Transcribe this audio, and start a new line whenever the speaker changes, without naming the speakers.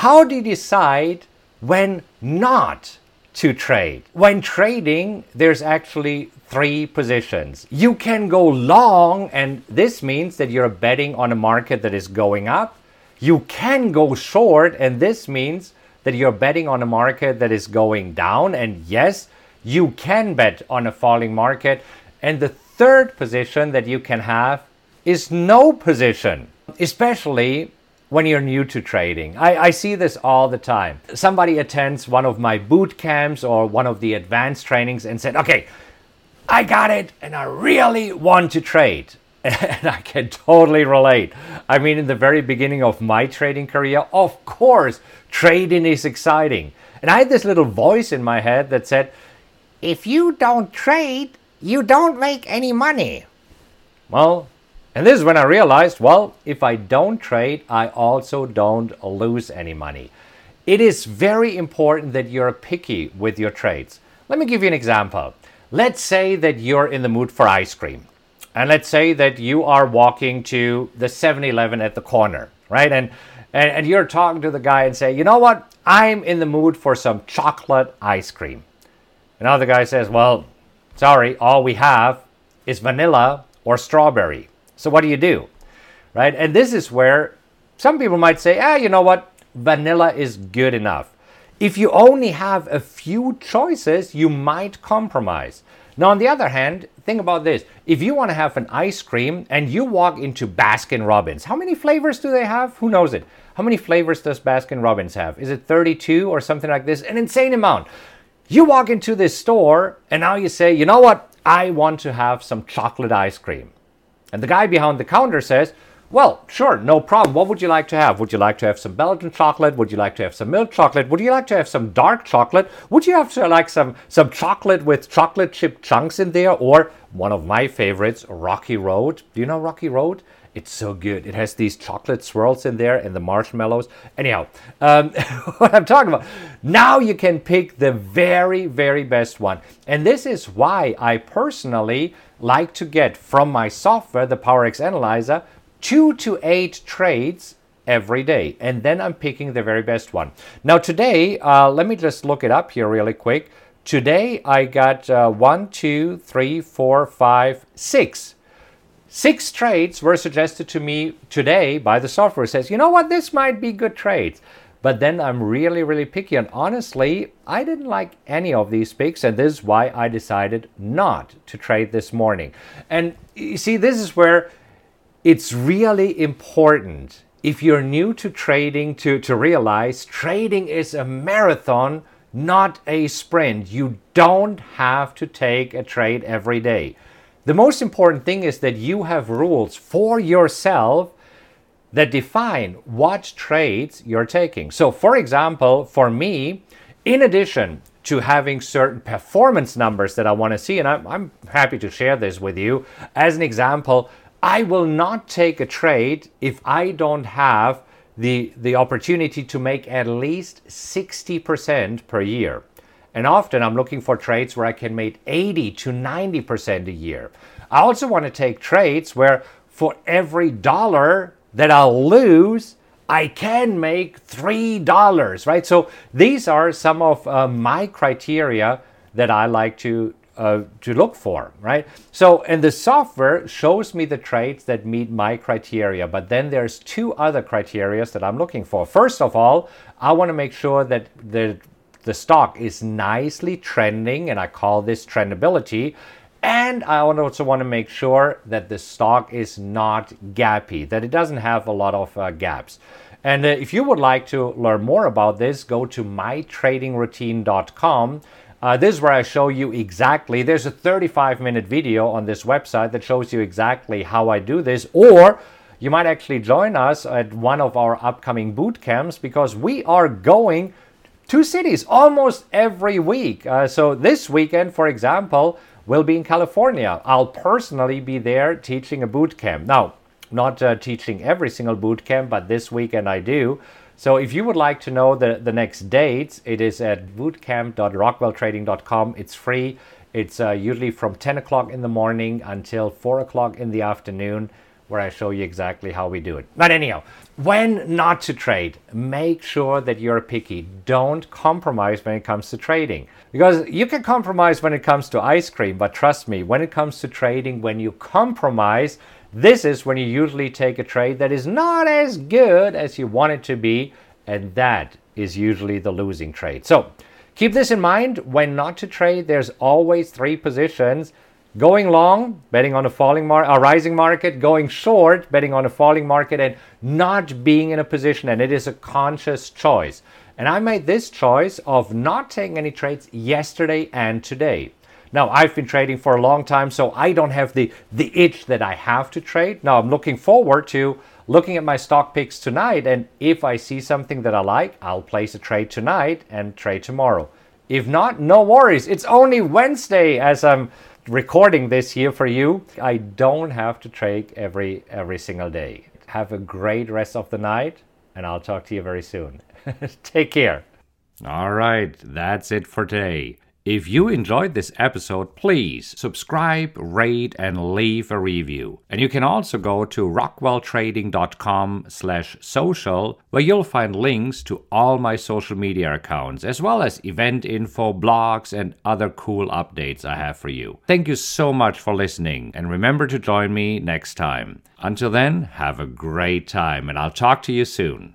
how do you decide when not to trade? When trading, there's actually three positions. You can go long, and this means that you're betting on a market that is going up. You can go short, and this means that you're betting on a market that is going down. And yes, you can bet on a falling market. And the third position that you can have is no position, especially when you're new to trading. I, I, see this all the time. Somebody attends one of my boot camps or one of the advanced trainings and said, okay, I got it and I really want to trade. And I can totally relate. I mean, in the very beginning of my trading career, of course, trading is exciting. And I had this little voice in my head that said, if you don't trade, you don't make any money. Well, and this is when I realized well, if I don't trade, I also don't lose any money. It is very important that you're picky with your trades. Let me give you an example. Let's say that you're in the mood for ice cream. And let's say that you are walking to the 7 Eleven at the corner, right? And, and, and you're talking to the guy and say, you know what? I'm in the mood for some chocolate ice cream. And now the guy says, well, sorry, all we have is vanilla or strawberry. So what do you do? Right? And this is where some people might say, ah, you know what? Vanilla is good enough. If you only have a few choices, you might compromise. Now, on the other hand, think about this. If you want to have an ice cream and you walk into Baskin Robbins, how many flavors do they have? Who knows it? How many flavors does Baskin Robbins have? Is it 32 or something like this? An insane amount. You walk into this store and now you say, you know what? I want to have some chocolate ice cream. And the guy behind the counter says, well, sure, no problem. What would you like to have? Would you like to have some Belgian chocolate? Would you like to have some milk chocolate? Would you like to have some dark chocolate? Would you have to like some some chocolate with chocolate chip chunks in there? Or one of my favorites, Rocky Road. Do you know Rocky Road? It's so good. It has these chocolate swirls in there and the marshmallows. Anyhow, um, what I'm talking about. Now you can pick the very, very best one. And this is why I personally like to get from my software, the PowerX Analyzer, two to eight trades every day. And then I'm picking the very best one. Now, today, uh, let me just look it up here really quick. Today, I got uh, one, two, three, four, five, six. Six trades were suggested to me today by the software. It says, you know what, this might be good trades. But then I'm really, really picky. And honestly, I didn't like any of these picks. And this is why I decided not to trade this morning. And you see, this is where it's really important if you're new to trading to, to realize trading is a marathon, not a sprint. You don't have to take a trade every day. The most important thing is that you have rules for yourself that define what trades you're taking. So, for example, for me, in addition to having certain performance numbers that I want to see, and I'm, I'm, happy to share this with you, as an example, I will not take a trade if I don't have the, the opportunity to make at least 60% per year. And often I'm looking for trades where I can make 80 to 90% a year. I also want to take trades where for every dollar that I'll lose, I can make $3, right? So these are some of uh, my criteria that I like to uh, to look for, right? So, and the software shows me the trades that meet my criteria, but then there's two other criteria that I'm looking for. First of all, I want to make sure that the the stock is nicely trending, and I call this trendability. And I also want to make sure that the stock is not gappy, that it doesn't have a lot of uh, gaps. And uh, if you would like to learn more about this, go to mytradingroutine.com. Uh, this is where I show you exactly. There's a 35 minute video on this website that shows you exactly how I do this. Or you might actually join us at one of our upcoming boot camps because we are going to cities almost every week. Uh, so this weekend, for example, will be in California. I'll personally be there teaching a boot camp. Now, not uh, teaching every single boot camp, but this weekend I do. So if you would like to know the, the next dates, it is at bootcamp.rockwelltrading.com. It's free. It's uh, usually from 10 o'clock in the morning until 4 o'clock in the afternoon, where I show you exactly how we do it. But anyhow, when not to trade, make sure that you're picky. Don't compromise when it comes to trading. Because you can compromise when it comes to ice cream, but trust me, when it comes to trading, when you compromise, this is when you usually take a trade that is not as good as you want it to be, and that is usually the losing trade. So keep this in mind when not to trade, there's always three positions Going long, betting on a falling mar- a rising market, going short, betting on a falling market, and not being in a position. And it is a conscious choice. And I made this choice of not taking any trades yesterday and today. Now, I've been trading for a long time, so I don't have the, the itch that I have to trade. Now, I'm looking forward to looking at my stock picks tonight. And if I see something that I like, I'll place a trade tonight and trade tomorrow. If not, no worries. It's only Wednesday as I'm recording this here for you. I don't have to trade every every single day. Have a great rest of the night and I'll talk to you very soon. Take care. All right, that's it for today. If you enjoyed this episode, please subscribe, rate, and leave a review. And you can also go to rockwelltrading.com slash social, where you'll find links to all my social media accounts, as well as event info, blogs, and other cool updates I have for you. Thank you so much for listening, and remember to join me next time. Until then, have a great time, and I'll talk to you soon.